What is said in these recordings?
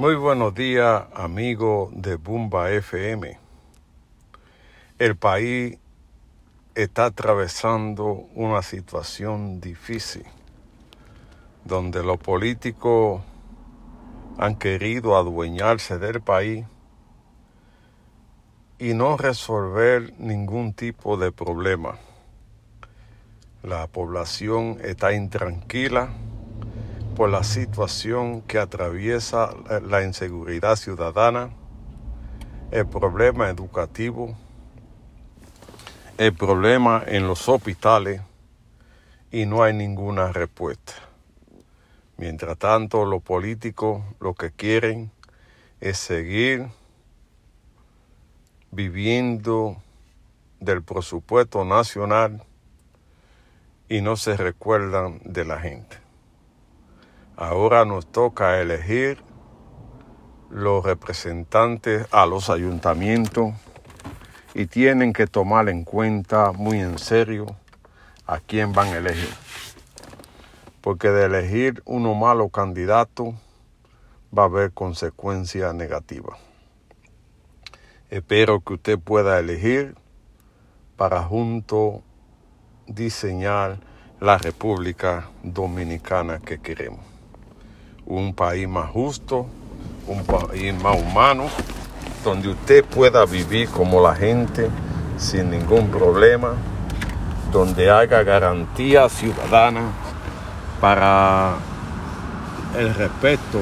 Muy buenos días, amigo de Bumba FM. El país está atravesando una situación difícil, donde los políticos han querido adueñarse del país y no resolver ningún tipo de problema. La población está intranquila por la situación que atraviesa la inseguridad ciudadana, el problema educativo, el problema en los hospitales y no hay ninguna respuesta. Mientras tanto, los políticos lo que quieren es seguir viviendo del presupuesto nacional y no se recuerdan de la gente. Ahora nos toca elegir los representantes a los ayuntamientos y tienen que tomar en cuenta muy en serio a quién van a elegir. Porque de elegir uno malo candidato va a haber consecuencias negativas. Espero que usted pueda elegir para junto diseñar la República Dominicana que queremos un país más justo, un país más humano, donde usted pueda vivir como la gente sin ningún problema, donde haya garantía ciudadana para el respeto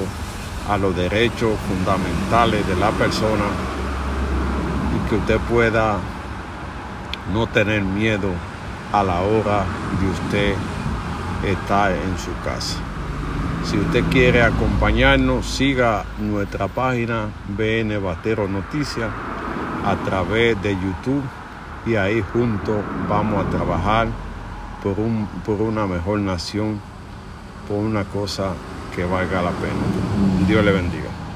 a los derechos fundamentales de la persona y que usted pueda no tener miedo a la hora de usted estar en su casa. Si usted quiere acompañarnos, siga nuestra página BN Batero Noticias a través de YouTube y ahí juntos vamos a trabajar por, un, por una mejor nación, por una cosa que valga la pena. Dios le bendiga.